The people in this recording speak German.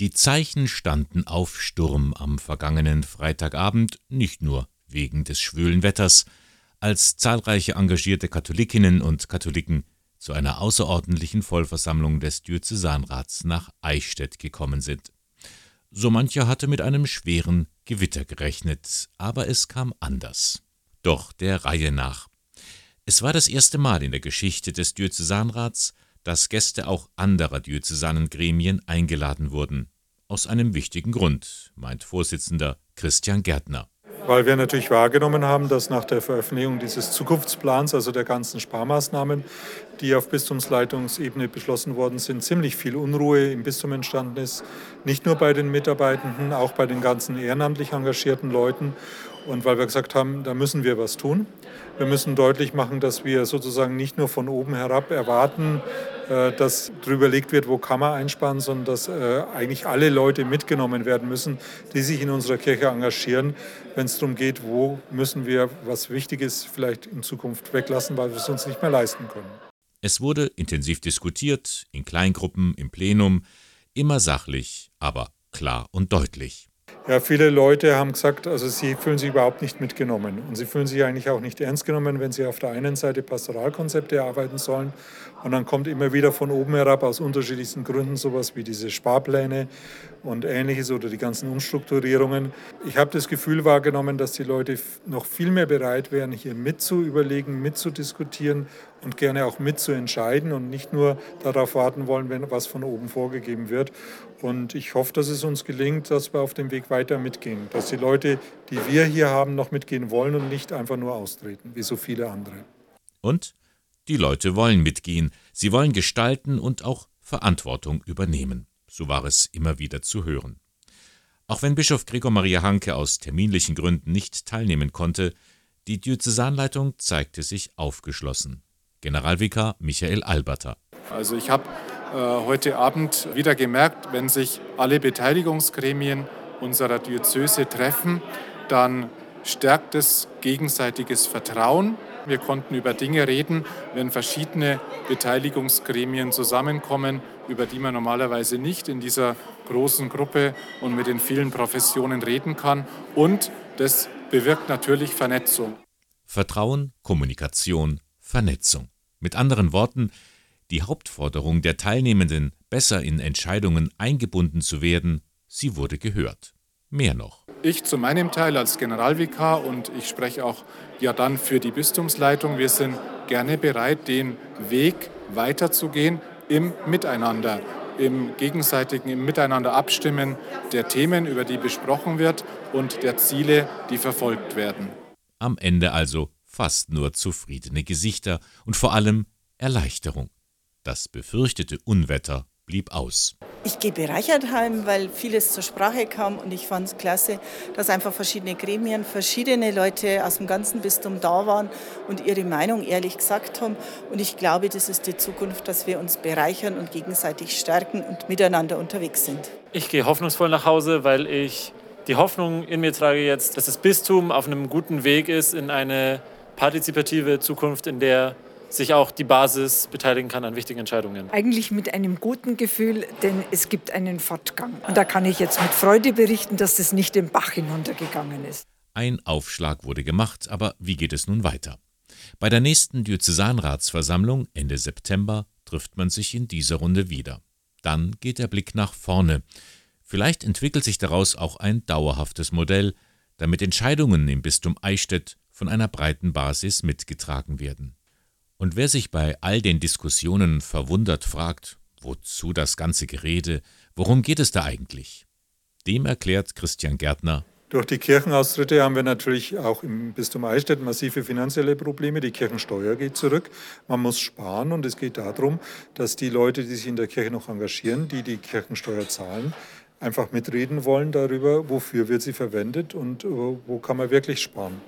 Die Zeichen standen auf Sturm am vergangenen Freitagabend, nicht nur wegen des schwülen Wetters, als zahlreiche engagierte Katholikinnen und Katholiken zu einer außerordentlichen Vollversammlung des Diözesanrats nach Eichstätt gekommen sind. So mancher hatte mit einem schweren Gewitter gerechnet, aber es kam anders. Doch der Reihe nach. Es war das erste Mal in der Geschichte des Diözesanrats, dass Gäste auch anderer diözesanen Gremien eingeladen wurden. Aus einem wichtigen Grund, meint Vorsitzender Christian Gärtner. Weil wir natürlich wahrgenommen haben, dass nach der Veröffentlichung dieses Zukunftsplans, also der ganzen Sparmaßnahmen, die auf Bistumsleitungsebene beschlossen worden sind, ziemlich viel Unruhe im Bistum entstanden ist. Nicht nur bei den Mitarbeitenden, auch bei den ganzen ehrenamtlich engagierten Leuten. Und weil wir gesagt haben, da müssen wir was tun. Wir müssen deutlich machen, dass wir sozusagen nicht nur von oben herab erwarten, dass darüber überlegt wird, wo kann man einsparen, sondern dass äh, eigentlich alle Leute mitgenommen werden müssen, die sich in unserer Kirche engagieren, wenn es darum geht, wo müssen wir was Wichtiges vielleicht in Zukunft weglassen, weil wir es uns nicht mehr leisten können. Es wurde intensiv diskutiert, in Kleingruppen, im Plenum, immer sachlich, aber klar und deutlich. Ja, viele Leute haben gesagt, also sie fühlen sich überhaupt nicht mitgenommen und sie fühlen sich eigentlich auch nicht ernst genommen, wenn sie auf der einen Seite Pastoralkonzepte erarbeiten sollen und dann kommt immer wieder von oben herab aus unterschiedlichsten Gründen sowas wie diese Sparpläne und ähnliches oder die ganzen Umstrukturierungen. Ich habe das Gefühl wahrgenommen, dass die Leute noch viel mehr bereit wären, hier mitzuüberlegen, mitzudiskutieren und gerne auch mitzuentscheiden und nicht nur darauf warten wollen, wenn was von oben vorgegeben wird. Und ich hoffe, dass es uns gelingt, dass wir auf dem Weg weiter mitgehen, dass die Leute, die wir hier haben, noch mitgehen wollen und nicht einfach nur austreten, wie so viele andere. Und die Leute wollen mitgehen, sie wollen gestalten und auch Verantwortung übernehmen. So war es immer wieder zu hören. Auch wenn Bischof Gregor Maria Hanke aus terminlichen Gründen nicht teilnehmen konnte, die Diözesanleitung zeigte sich aufgeschlossen. Generalvikar Michael Alberter. Also ich habe äh, heute Abend wieder gemerkt, wenn sich alle Beteiligungsgremien unserer Diözese treffen, dann stärkt es gegenseitiges Vertrauen. Wir konnten über Dinge reden, wenn verschiedene Beteiligungsgremien zusammenkommen, über die man normalerweise nicht in dieser großen Gruppe und mit den vielen Professionen reden kann. Und das bewirkt natürlich Vernetzung. Vertrauen, Kommunikation, Vernetzung. Mit anderen Worten, die Hauptforderung der Teilnehmenden, besser in Entscheidungen eingebunden zu werden, sie wurde gehört. Mehr noch. Ich zu meinem Teil als Generalvikar und ich spreche auch ja dann für die Bistumsleitung, wir sind gerne bereit, den Weg weiterzugehen im Miteinander, im gegenseitigen im Miteinander abstimmen der Themen, über die besprochen wird und der Ziele, die verfolgt werden. Am Ende also fast nur zufriedene Gesichter und vor allem Erleichterung. Das befürchtete Unwetter blieb aus. Ich gehe bereichert heim, weil vieles zur Sprache kam und ich fand es klasse, dass einfach verschiedene Gremien, verschiedene Leute aus dem ganzen Bistum da waren und ihre Meinung ehrlich gesagt haben. Und ich glaube, das ist die Zukunft, dass wir uns bereichern und gegenseitig stärken und miteinander unterwegs sind. Ich gehe hoffnungsvoll nach Hause, weil ich die Hoffnung in mir trage jetzt, dass das Bistum auf einem guten Weg ist in eine partizipative Zukunft, in der sich auch die Basis beteiligen kann an wichtigen Entscheidungen. Eigentlich mit einem guten Gefühl, denn es gibt einen Fortgang. Und da kann ich jetzt mit Freude berichten, dass das nicht den Bach hinuntergegangen ist. Ein Aufschlag wurde gemacht, aber wie geht es nun weiter? Bei der nächsten Diözesanratsversammlung Ende September trifft man sich in dieser Runde wieder. Dann geht der Blick nach vorne. Vielleicht entwickelt sich daraus auch ein dauerhaftes Modell, damit Entscheidungen im Bistum Eichstätt von einer breiten Basis mitgetragen werden. Und wer sich bei all den Diskussionen verwundert fragt, wozu das ganze Gerede, worum geht es da eigentlich? Dem erklärt Christian Gärtner, durch die Kirchenaustritte haben wir natürlich auch im Bistum Eichstätt massive finanzielle Probleme. Die Kirchensteuer geht zurück. Man muss sparen und es geht darum, dass die Leute, die sich in der Kirche noch engagieren, die die Kirchensteuer zahlen, einfach mitreden wollen darüber, wofür wird sie verwendet und äh, wo kann man wirklich sparen.